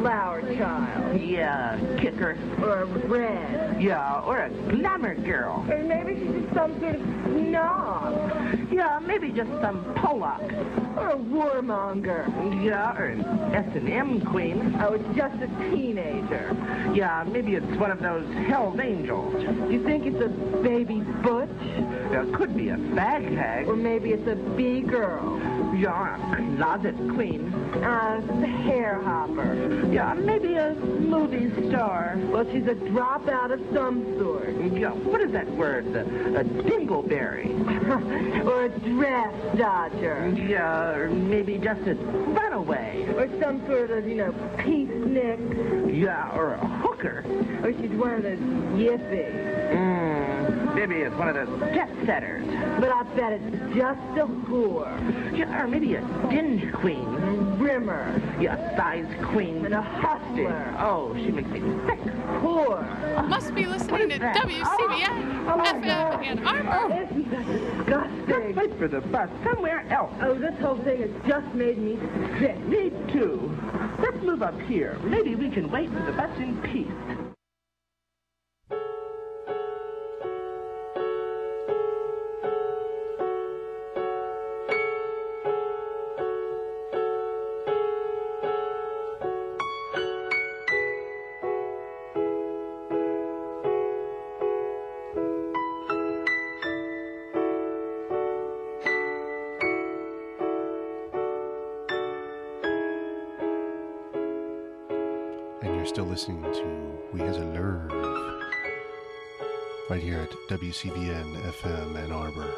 flower child. Yeah, kicker. Or a red. Yeah, or a glamour girl. Or maybe she's just some sort of snob. Yeah, maybe just some Pollock. Or a warmonger. Yeah, or an S&M queen. Oh, it's just a teenager. Yeah, maybe it's one of those Hell's Angels. You think it's a baby butch? There could be a fag hag. Or maybe it's a B-girl. Yeah, a closet queen. A hair hopper. Yeah, maybe a movie star. Well, she's a dropout of some sort. Yeah, what is that word? A, a dingleberry. or a dress dodger. Yeah, or maybe just a runaway. Or some sort of, you know, peacenik. Yeah, or a hooker. Or she's one of those yippies. Mm, maybe it's one of those jet setters. But I bet it's just a whore. Yeah, or maybe a dinge queen. Rimmer. Yeah, size queen. And a hustler. Oh, she makes me sick. Whore. Must be listening to WCBN oh, oh FM oh. Ann Arbor. Oh, Isn't that disgusting? Just wait for the bus somewhere else. Oh, this whole thing has just made me sick. Me too. Let's move up here. Maybe we can wait for the bus in peace. Listening to We Has a Nerve right here at WCBN FM Ann Arbor.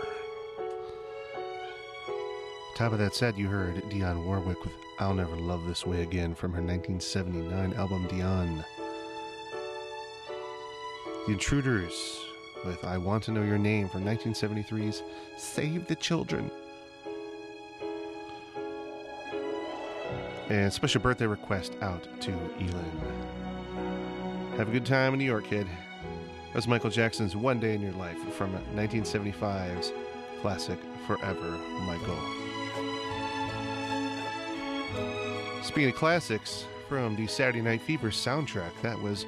Top of that set, you heard Dionne Warwick with I'll Never Love This Way Again from her 1979 album Dionne. The Intruders with I Want to Know Your Name from 1973's Save the Children. And special birthday request out to Elin. Have a good time in New York, kid. That was Michael Jackson's One Day in Your Life from 1975's classic Forever, Michael. Speaking of classics, from the Saturday Night Fever soundtrack, that was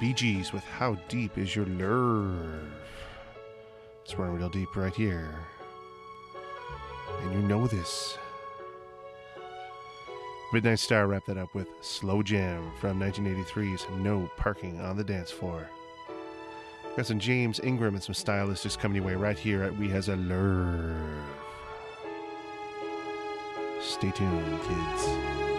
Bee Gees with How Deep Is Your Nerve? It's running real deep right here. And you know this. Midnight Star wrapped that up with Slow Jam from 1983's No Parking on the Dance Floor. Got some James Ingram and some stylists just coming your way right here at We Has a Nerve. Stay tuned, kids.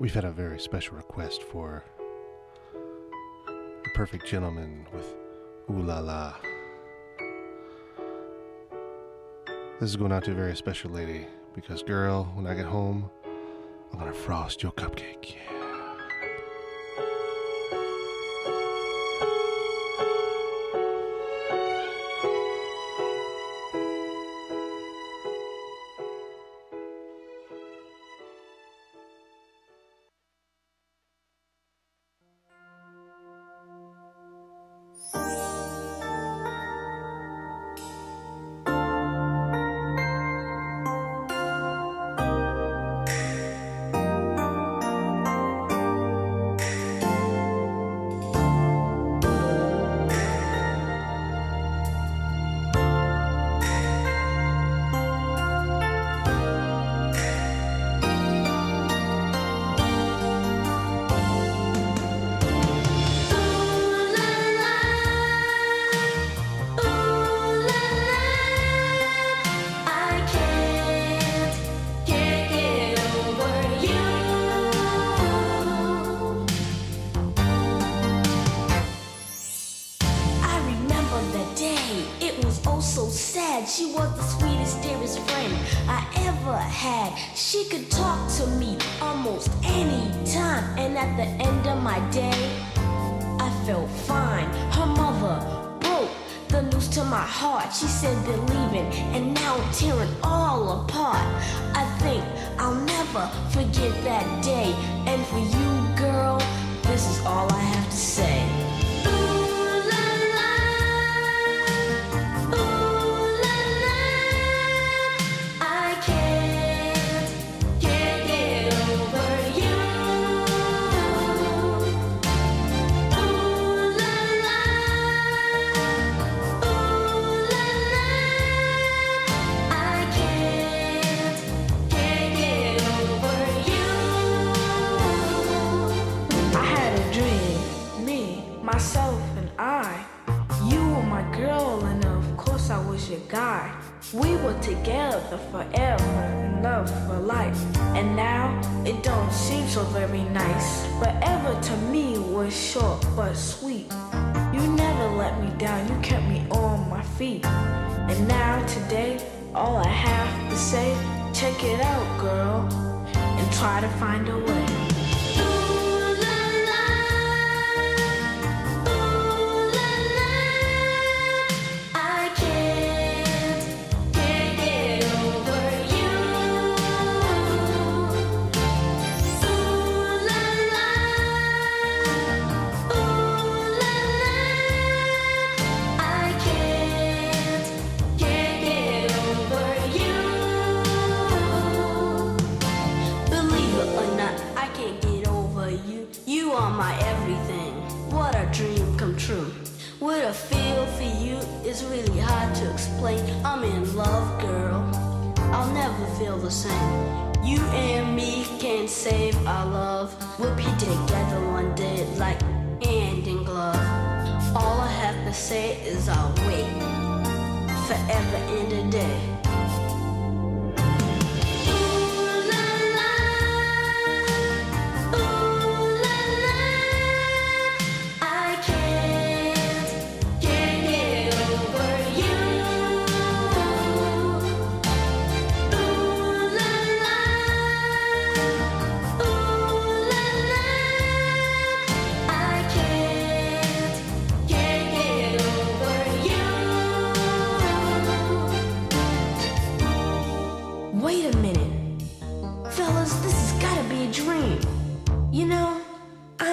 We've had a very special request for the Perfect Gentlemen with ooh la la. This is going out to a very special lady because, girl, when I get home, I'm gonna frost your cupcake. Yeah. And at the end of my day, I felt fine. Her mother broke the news to my heart. She said they're leaving, and now I'm tearing all apart. I think I'll never forget that day. I. You were my girl, and of course I was your guy. We were together forever, in love for life. And now it don't seem so very nice. Forever to me was short but sweet. You never let me down, you kept me on my feet. And now today, all I have to say, check it out, girl, and try to find a way.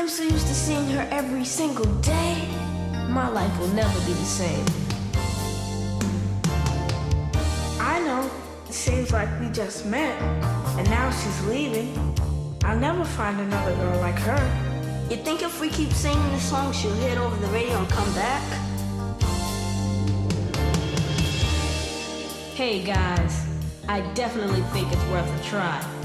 I'm so used to seeing her every single day. My life will never be the same. I know. It seems like we just met, and now she's leaving. I'll never find another girl like her. You think if we keep singing this song, she'll hit over the radio and come back? Hey guys, I definitely think it's worth a try.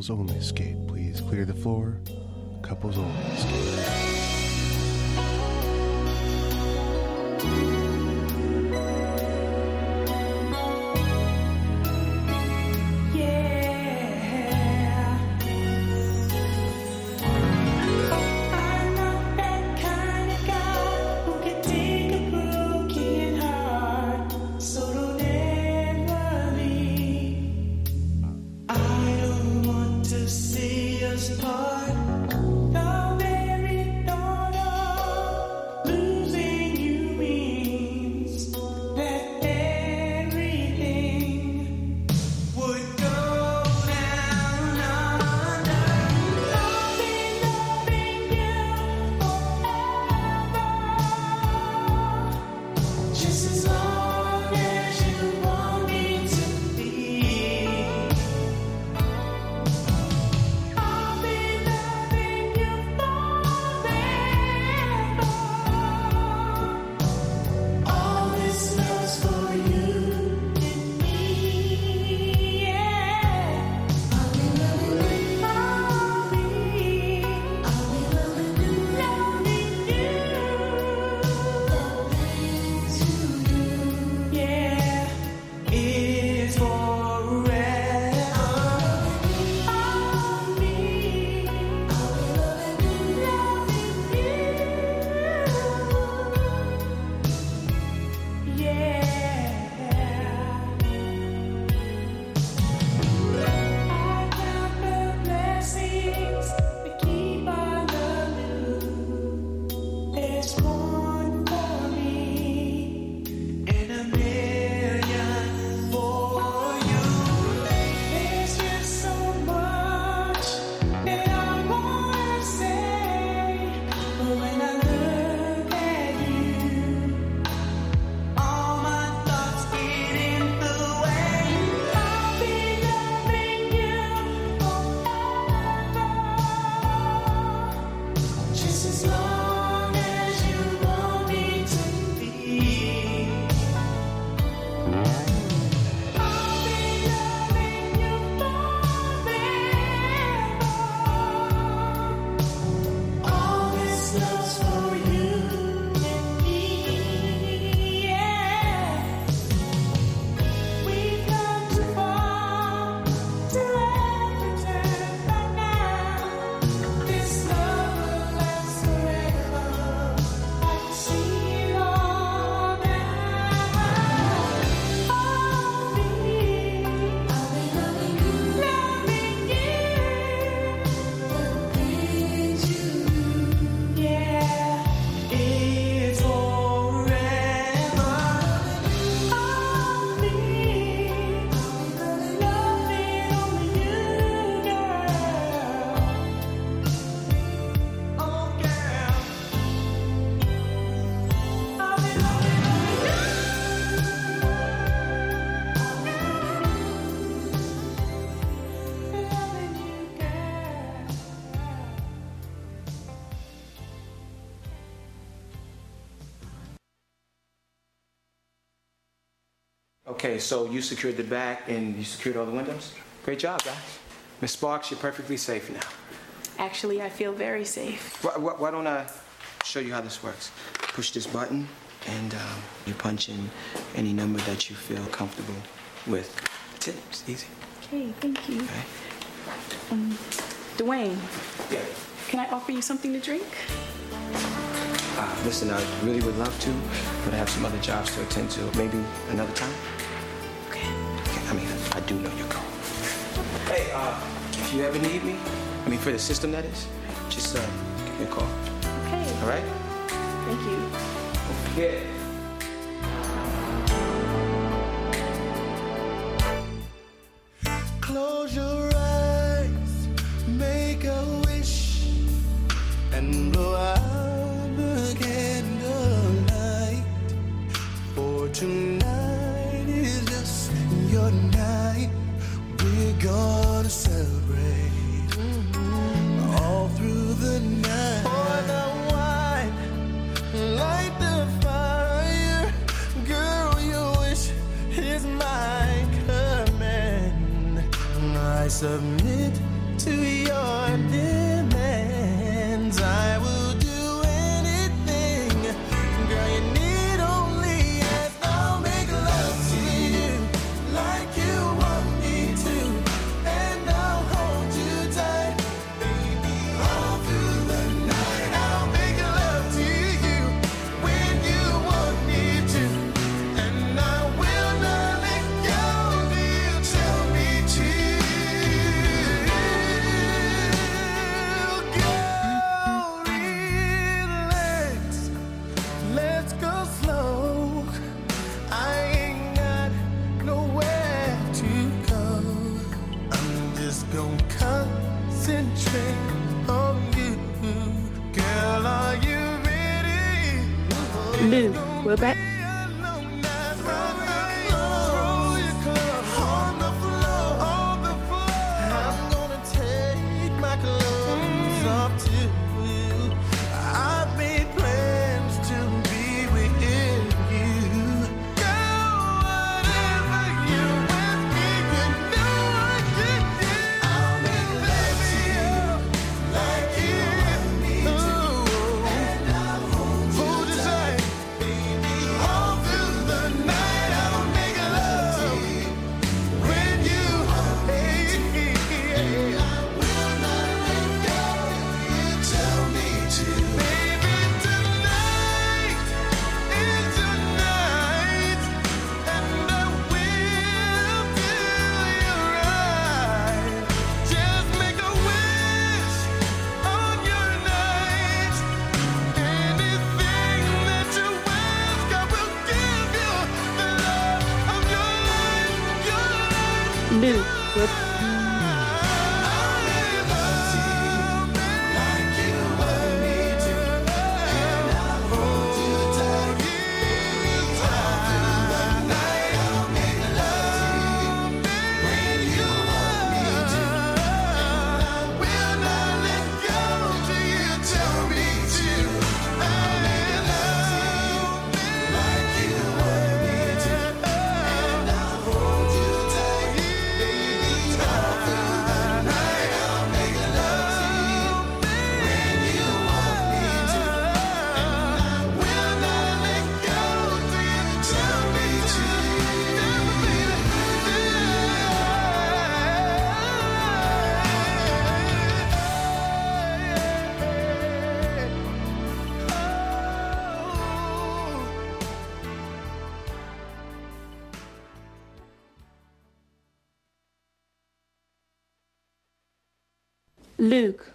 Couples only skate. Please clear the floor. Couples only skate. Okay, so you secured the back and you secured all the windows? Great job, guys. Miss Sparks, you're perfectly safe now. Actually, I feel very safe. Why, why, why don't I show you how this works? Push this button and um, you punch in any number that you feel comfortable with. That's it. It's easy. Okay, thank you. Um, Dwayne, Yeah. can I offer you something to drink? Uh, listen, I really would love to, but I have some other jobs to attend to. Maybe another time? If you ever need me, I mean, for the system, that is, just uh, give me a call. Okay. All right? Thank you. Don't forget.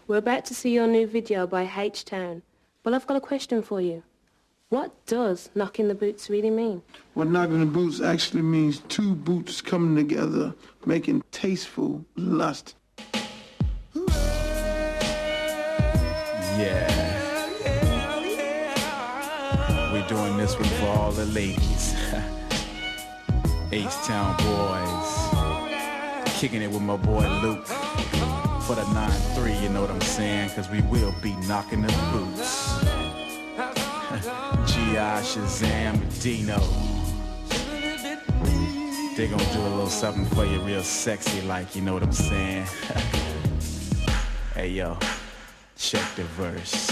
We're about to see your new video by H Town. Well, I've got a question for you. What does knocking the boots really mean? What knocking the boots actually means two boots coming together, making tasteful lust. Yeah. We're doing this one for all the ladies. H-Town boys. Kicking it with my boy Luke. For the 9-3, you know what I'm saying? Cause we will be knocking the boots. G.I. Shazam Dino. They gonna do a little something for you real sexy, like, you know what I'm saying? hey, yo, check the verse.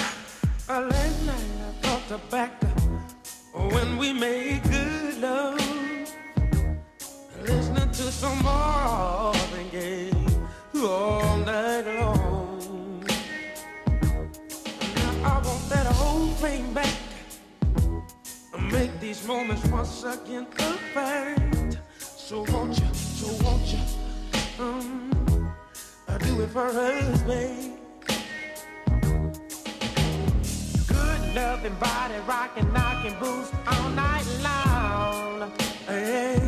Uh, last night I thought the back when we made good love. Listening to some Marvin these moments once again perfect. So won't you, so won't you, um, I do it for us, babe. Good loving body, rocking, knocking boots all night long. Hey.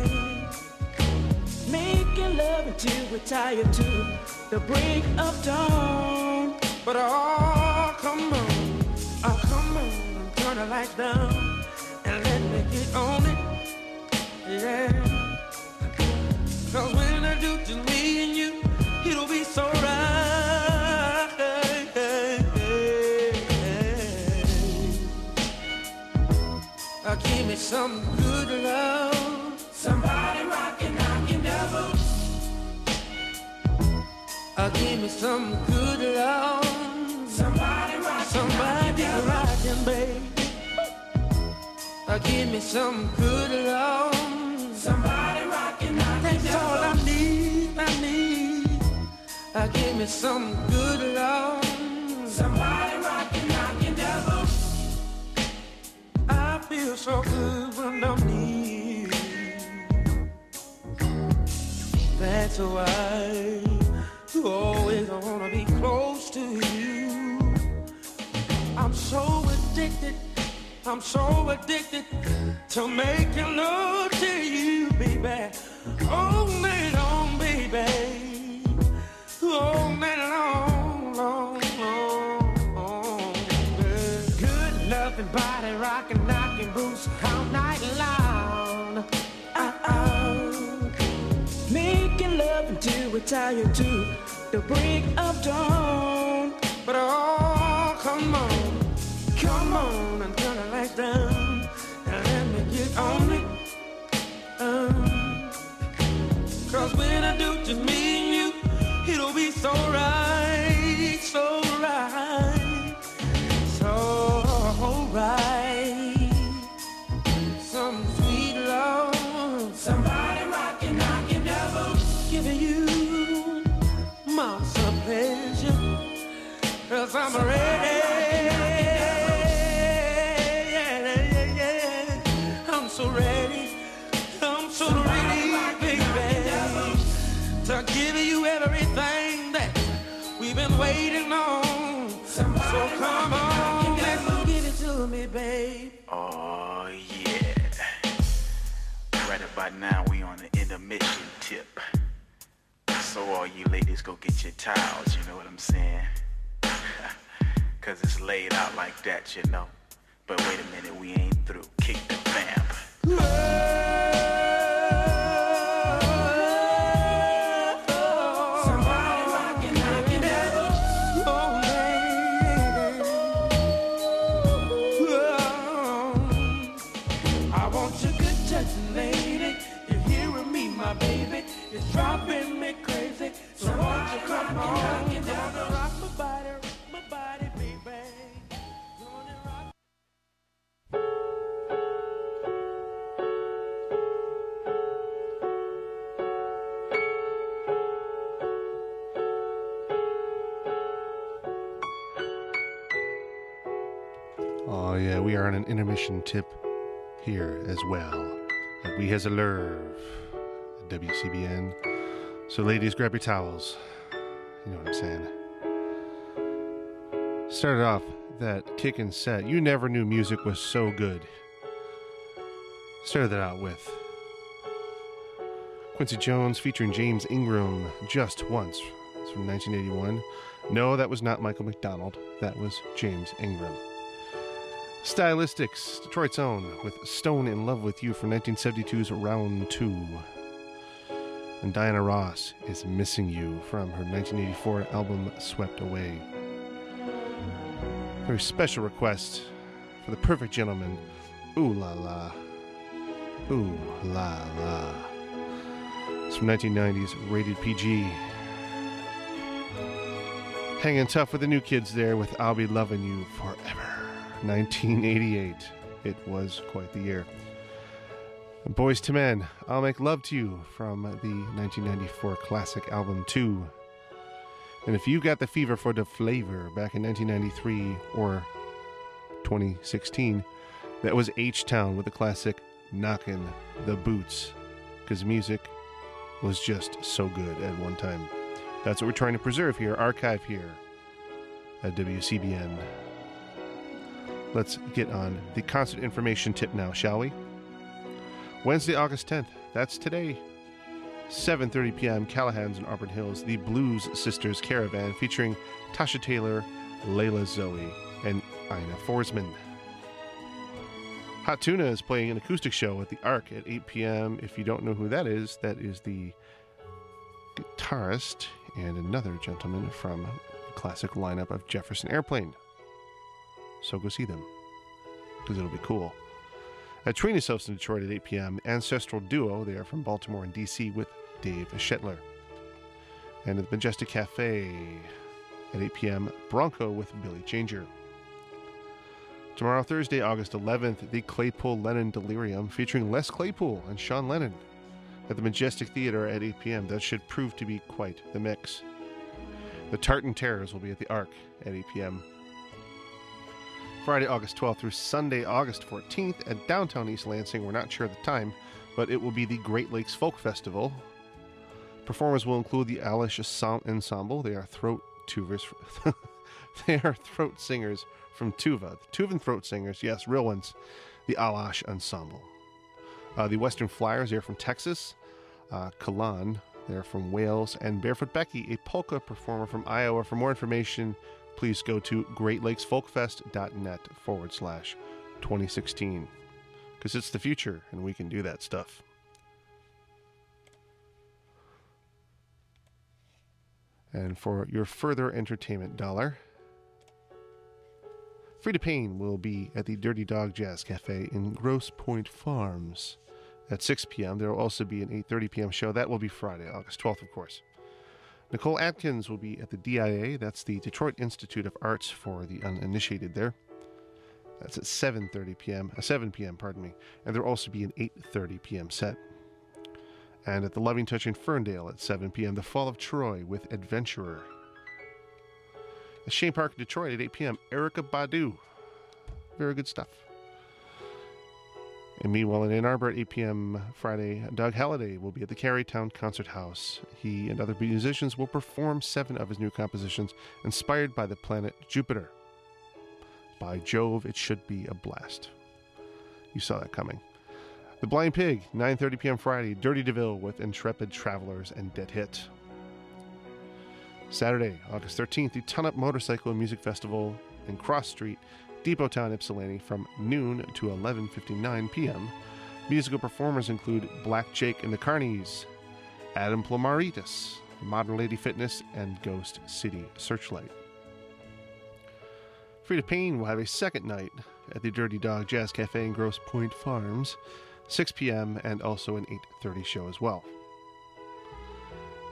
Making love until we're tired to the break of dawn. But oh, come on, oh, come on, turn the lights down let me get on it. Yeah. Cause when I do to me and you, it'll be so right. Uh, give me some good love. Somebody rockin', knockin' devil. Uh, give me some good love. Somebody rockin', somebody rockin', baby. Uh, give me some good love. Somebody rockin', knockin' That's all I need, I need. Uh, give me some good love. Somebody rockin', knockin' devil. I feel so good when I'm near. That's why you always wanna be close to you. I'm so addicted. I'm so addicted to making love to you, baby. All night long, baby. All night long, long, long, long. Good, loving body, rocking, knocking boots all night long. Uh-oh. Making love until we're tired to the break of dawn. But oh, come on, come on and turn the lights down and let me get on it. Um, Cause when I do just me and you, it'll be so right, so right, so right. Some sweet love, somebody rockin', knockin' double, giving you my pleasure. Cause I'm ready. Waiting on. So come on, let's give it to me, babe. Oh, yeah. Right about now, we on the intermission tip. So all you ladies go get your towels, you know what I'm saying? Cause it's laid out like that, you know. But wait a minute, we ain't through. Kick the vamp. Somebody intermission tip here as well. At We Has a Nerve at WCBN. So, ladies, grab your towels. You know what I'm saying. Started off that kick and set. You never knew music was so good. Started that out with Quincy Jones featuring James Ingram just once. It's from 1981. No, that was not Michael McDonald. That was James Ingram. Stylistics, Detroit's own, with Stone in Love with You from 1972's Round 2. And Diana Ross is Missing You from her 1984 album Swept Away. Very special request for the Perfect Gentlemen, Ooh La La. Ooh La La. It's from 1990's Rated PG. Hanging tough with the new kids there with I'll Be Loving You Forever. 1988. It was quite the year. Boyz II Men, I'll Make Love to You from the 1994 classic album 2. And if you got the fever for the flavor back in 1993 or 2016, that was H Town with the classic Knockin' the Boots. Because music was just so good at one time. That's what we're trying to preserve here, archive here at WCBN. Let's get on the concert information tip now, shall we? Wednesday, August 10th. That's today. 7:30 p.m. Callahan's in Auburn Hills, the Blues Sisters Caravan featuring Tasha Taylor, Layla Zoe, and Ina Forsman. Hot Tuna is playing an acoustic show at the Ark at 8 p.m. If you don't know who that is, that is the guitarist and another gentleman from the classic lineup of Jefferson Airplane. So go see them because it'll be cool. At Trinosophes in Detroit at 8 p.m., Ancestral Duo, they are from Baltimore and D.C. with Dave Shetler. And at the Majestic Cafe at 8 p.m., Bronco with Billy Changer. Tomorrow, Thursday, August 11th, the Claypool Lennon Delirium featuring Les Claypool and Sean Lennon at the Majestic Theater at 8 p.m. That should prove to be quite the mix. The Tartan Terrors will be at the Ark at 8 p.m. Friday, August 12th through Sunday, August 14th at downtown East Lansing. We're not sure of the time, but it will be the Great Lakes Folk Festival. Performers will include the Alash Ensemble. They are throat tubers. they are throat singers from Tuva. The Tuvan throat singers, yes, real ones. The Alash Ensemble. Uh, the Western Flyers, they're from Texas. Uh, Calan, they're from Wales. And Barefoot Becky, a polka performer from Iowa. For more information, please go to greatlakesfolkfest.net forward slash 2016 because it's the future and we can do that stuff. And for your further entertainment dollar, Freda Payne will be at the Dirty Dog Jazz Cafe in Grosse Pointe Farms at 6 p.m. There will also be an 8:30 p.m. show. That will be Friday, August 12th, of course. Nicole Atkins will be at the DIA. That's the Detroit Institute of Arts for the uninitiated there. That's at 7:30 p.m. Uh, 7 p.m. Pardon me. And there will also be an 8:30 p.m. set. And at the Loving Touch in Ferndale at 7 p.m. The Fall of Troy with Adventurer. At Chene Park, Detroit at 8 p.m. Erykah Badu. Very good stuff. And meanwhile, in Ann Arbor at 8 p.m. Friday, Doug Halliday will be at the Kerrytown Concert House. He and other musicians will perform seven of his new compositions inspired by the planet Jupiter. By Jove, it should be a blast. You saw that coming. The Blind Pig, 9:30 p.m. Friday, Dirty DeVille with Intrepid Travelers and Dead Hit. Saturday, August 13th, the Ton Up Motorcycle Music Festival in Cross Street, Depot Town, Ypsilanti, from noon to 11:59 p.m. Musical performers include Black Jake and the Carnies, Adam Plomaritis, Modern Lady Fitness, and Ghost City Searchlight. Freda Payne will have a second night at the Dirty Dog Jazz Cafe in Grosse Pointe Farms, 6 p.m., and also an 8:30 show as well.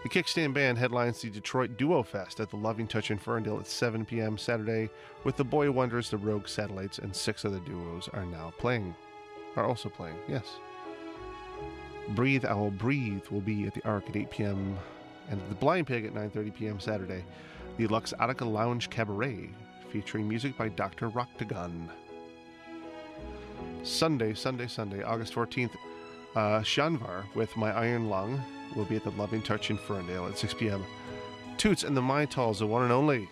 The Kickstand Band headlines the Detroit Duo Fest at the Loving Touch in Ferndale at 7 p.m. Saturday, with the Boy Wonders, the Rogue Satellites, and six other duos are now playing. Are also playing, yes. Breathe Owl Breathe will be at the Ark at 8 p.m. and the Blind Pig at 9:30 p.m. Saturday. The Luxottica Lounge Cabaret, featuring music by Dr. Roctagon. Sunday, Sunday, Sunday, August 14th, uh, Shanvar with My Iron Lung will be at the Loving Touch in Ferndale at 6 p.m. Toots and the Maytals, the one and only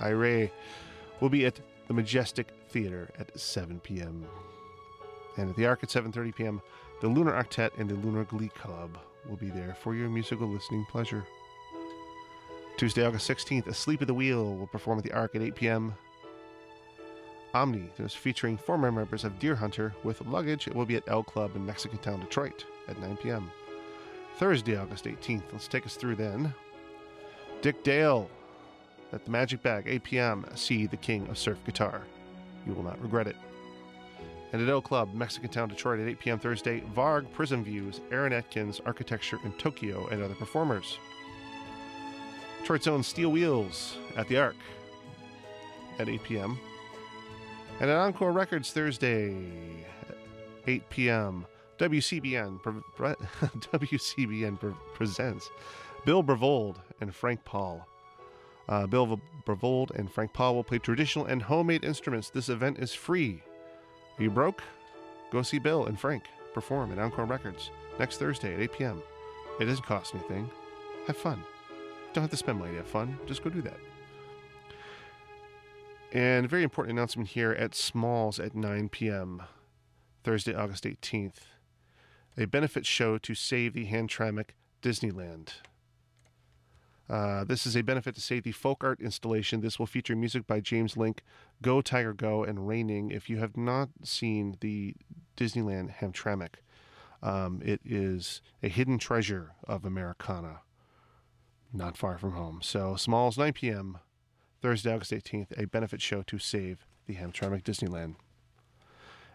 Ire, will be at the Majestic Theater at 7 p.m. And at the Ark at 7.30 p.m., the Lunar Octet and the Lunar Glee Club will be there for your musical listening pleasure. Tuesday, August 16th, Asleep at the Wheel will perform at the Ark at 8 p.m. Omni, there's featuring former members of Deer Hunter with luggage. It will be at El Club in Mexican Town, Detroit at 9 p.m. Thursday, August 18th. Let's take us through then. Dick Dale at the Magic Bag, 8 p.m. See the King of Surf Guitar. You will not regret it. And at O Club, Mexican Town, Detroit at 8 p.m. Thursday, Varg, Prism Views, Aaron Atkins, Architecture in Tokyo, and other performers. Detroit's own Steel Wheels at the Ark at 8 p.m. And at Encore Records Thursday, 8 p.m. WCBN pre- WCBN pre- presents Bill Brovold and Frank Pahl. Uh, Bill Brovold and Frank Pahl will play traditional and homemade instruments. This event is free. Are you broke? Go see Bill and Frank perform at Encore Records next Thursday at 8 p.m. It doesn't cost anything. Have fun. Don't have to spend money to have fun. Just go do that. And very important announcement here at Smalls at 9 p.m. Thursday, August 18th. A benefit show to save the Hamtramck Disneyland. Uh, this is a benefit to save the folk art installation. This will feature music by James Link, Go Tiger Go, and Raining. If you have not seen the Disneyland Hamtramck, um, it is a hidden treasure of Americana, not far from home. So, Smalls, 9 p.m., Thursday, August 18th, a benefit show to save the Hamtramck Disneyland.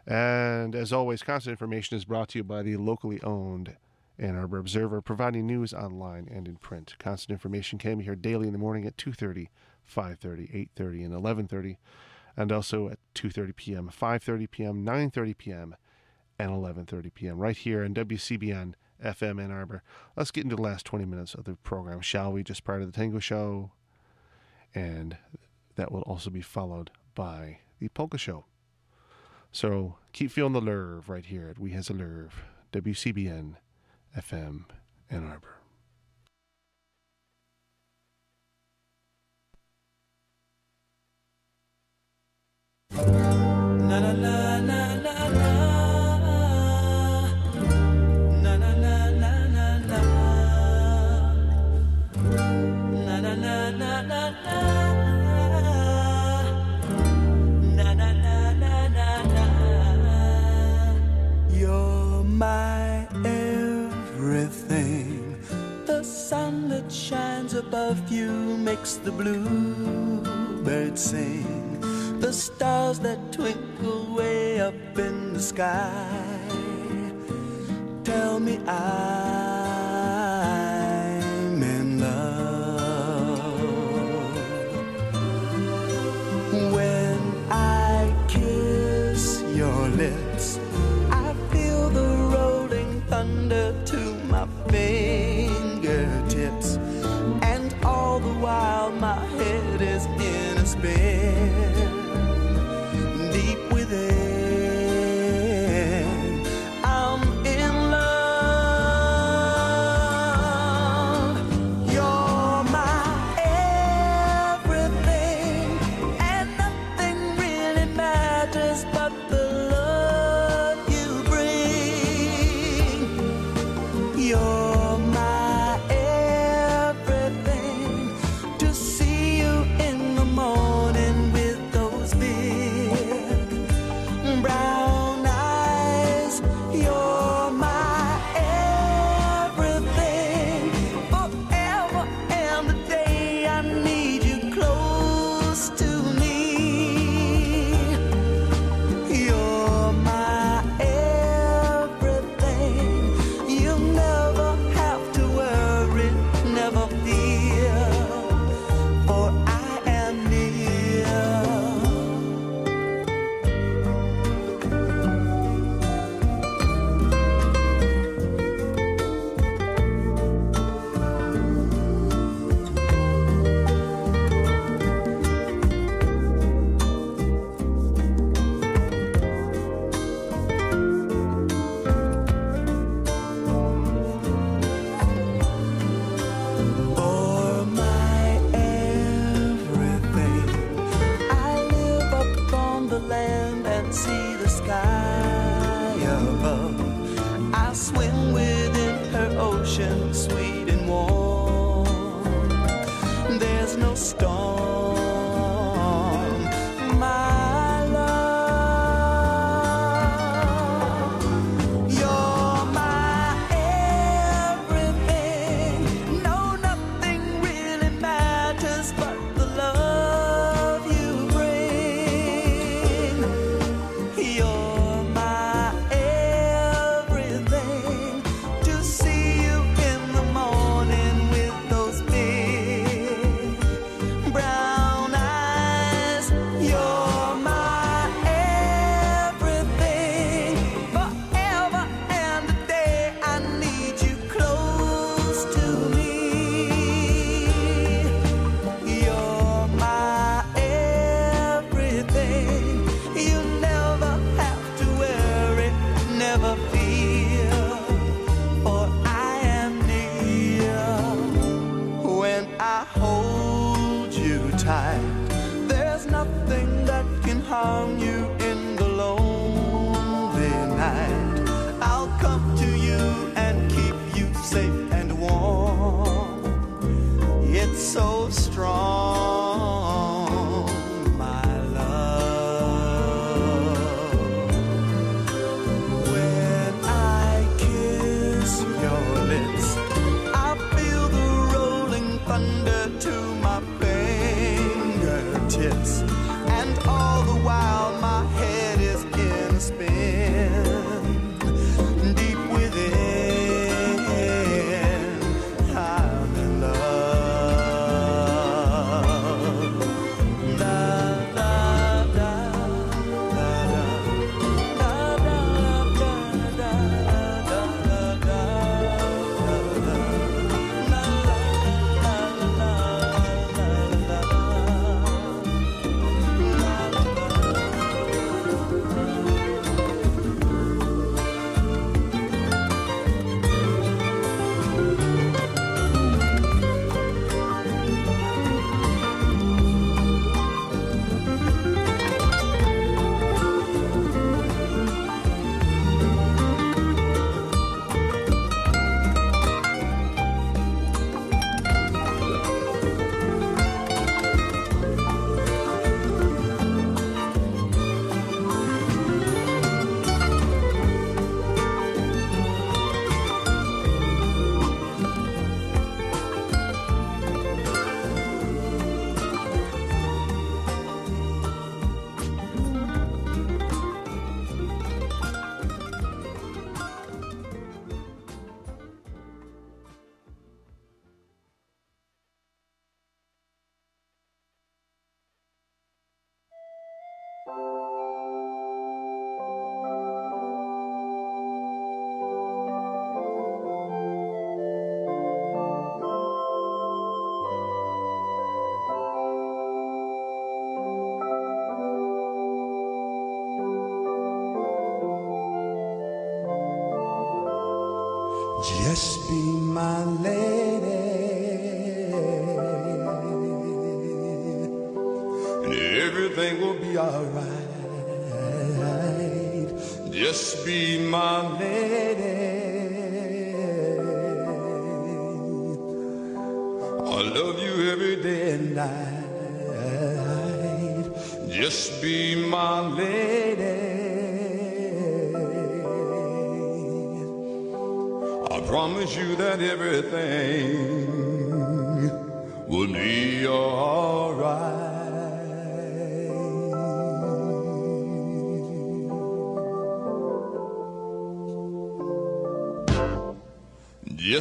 And as always, constant information is brought to you by the locally owned Ann Arbor Observer, providing news online and in print. Constant information can be heard daily in the morning at 2.30, 5.30, 8.30, and 11.30, and also at 2.30 p.m., 5.30 p.m., 9.30 p.m., and 11.30 p.m. right here on WCBN FM Ann Arbor. Let's get into the last 20 minutes of the program, shall we? Just prior to the Tango Show. And that will also be followed by the Polka Show. So keep feeling the nerve right here at We Has a Nerve, WCBN FM Ann Arbor. Shines above you makes the bluebirds sing. The stars that twinkle way up in the sky tell me I'm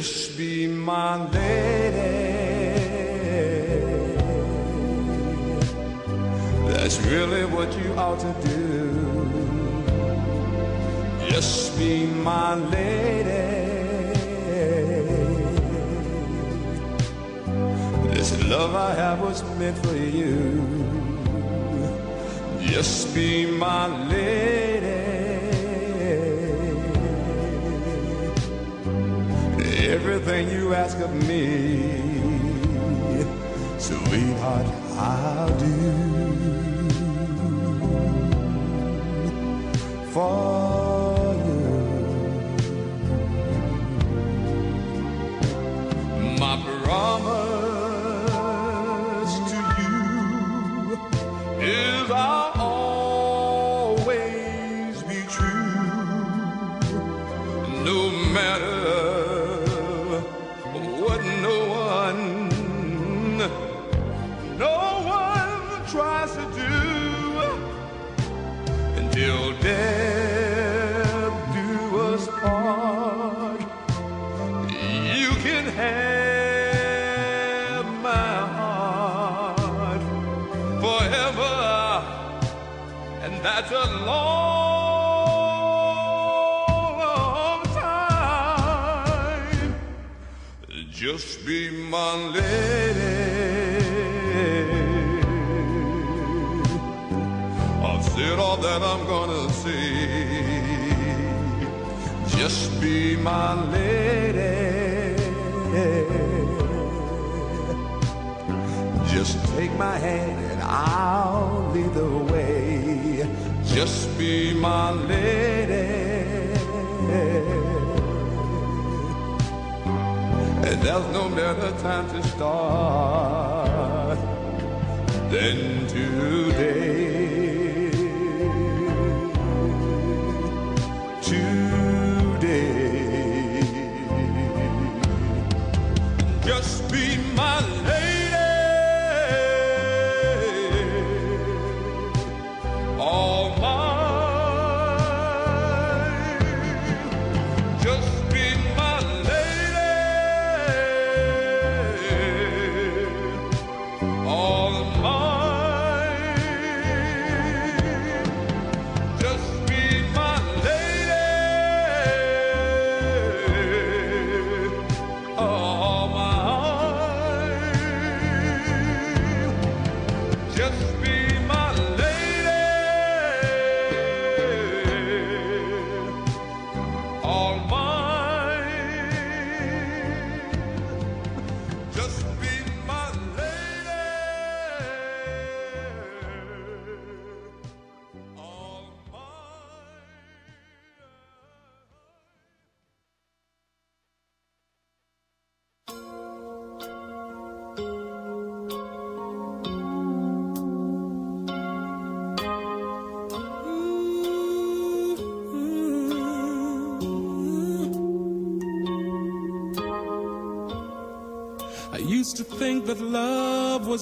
Just be my lady. That's really what you ought to do. Just be my lady. This love I have was meant for you. Just be my lady. Everything you ask of me, sweetheart, I'll do for you. My promise that I'm gonna say. Just be my lady. Just take my hand and I'll lead the way. Just be my lady. And there's no better time to start than today. Just be my lady.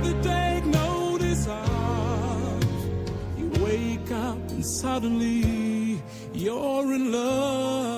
never take notice of. You wake up and suddenly you're in love.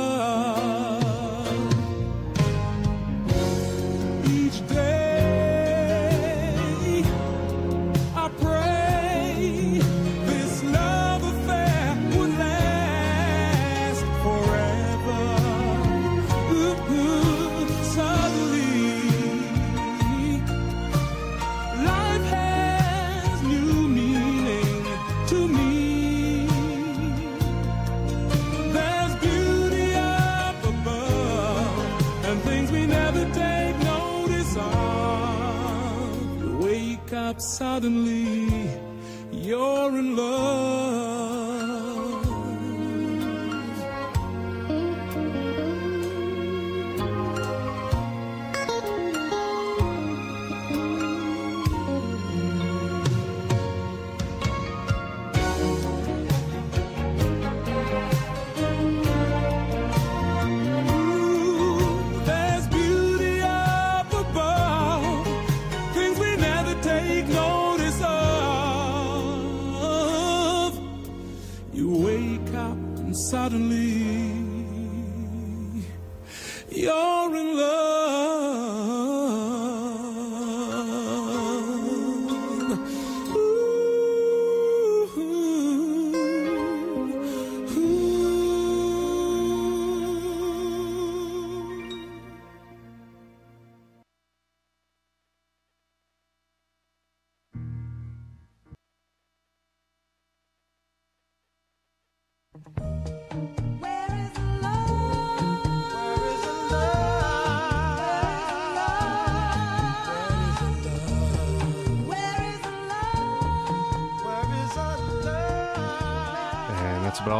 In love.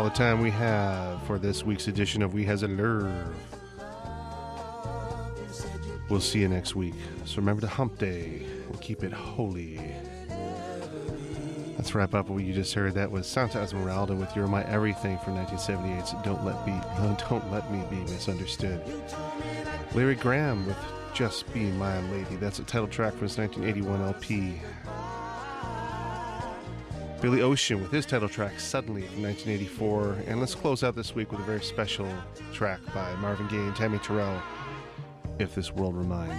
All the time we have for this week's edition of We Has a Nerve. We'll see you next week. So remember to hump day and keep it holy. Let's wrap up what you just heard. That was Santa Esmeralda with You're My Everything from 1978's Don't Let Be Don't Let Me Be Misunderstood. Larry Graham with Just Be My Lady. That's a title track from his 1981 LP. Billy Ocean with his title track Suddenly from 1984. And let's close out this week with a very special track by Marvin Gaye and Tammy Terrell, If This World Were Mine.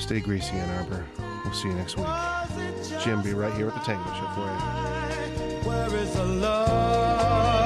Stay greasy, Ann Arbor. We'll see you next week. Jim, be right here at the Tango Show for you. Where is the love?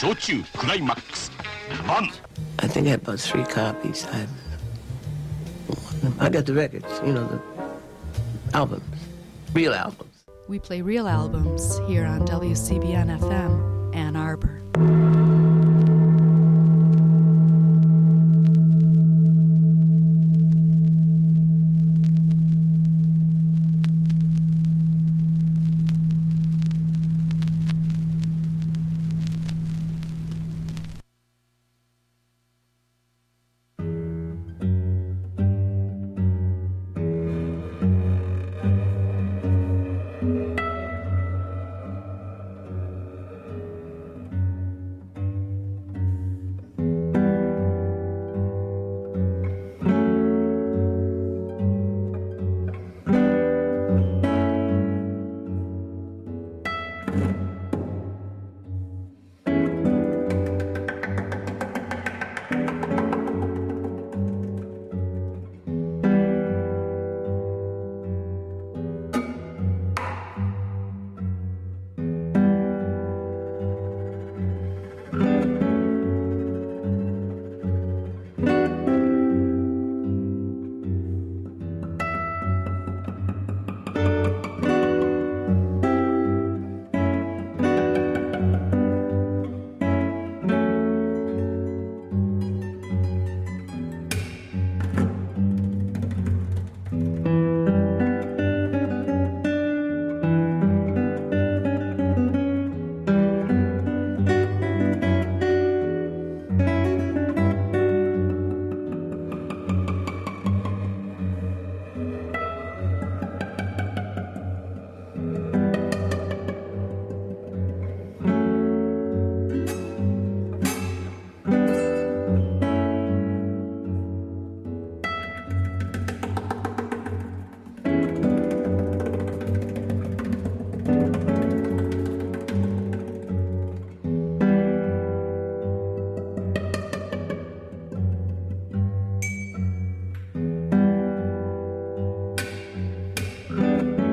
焼酎クライマックスバン I think I had about three copies. I, I got the records, you know, the albums, real albums. We play real albums here on WCBN FM, Ann Arbor.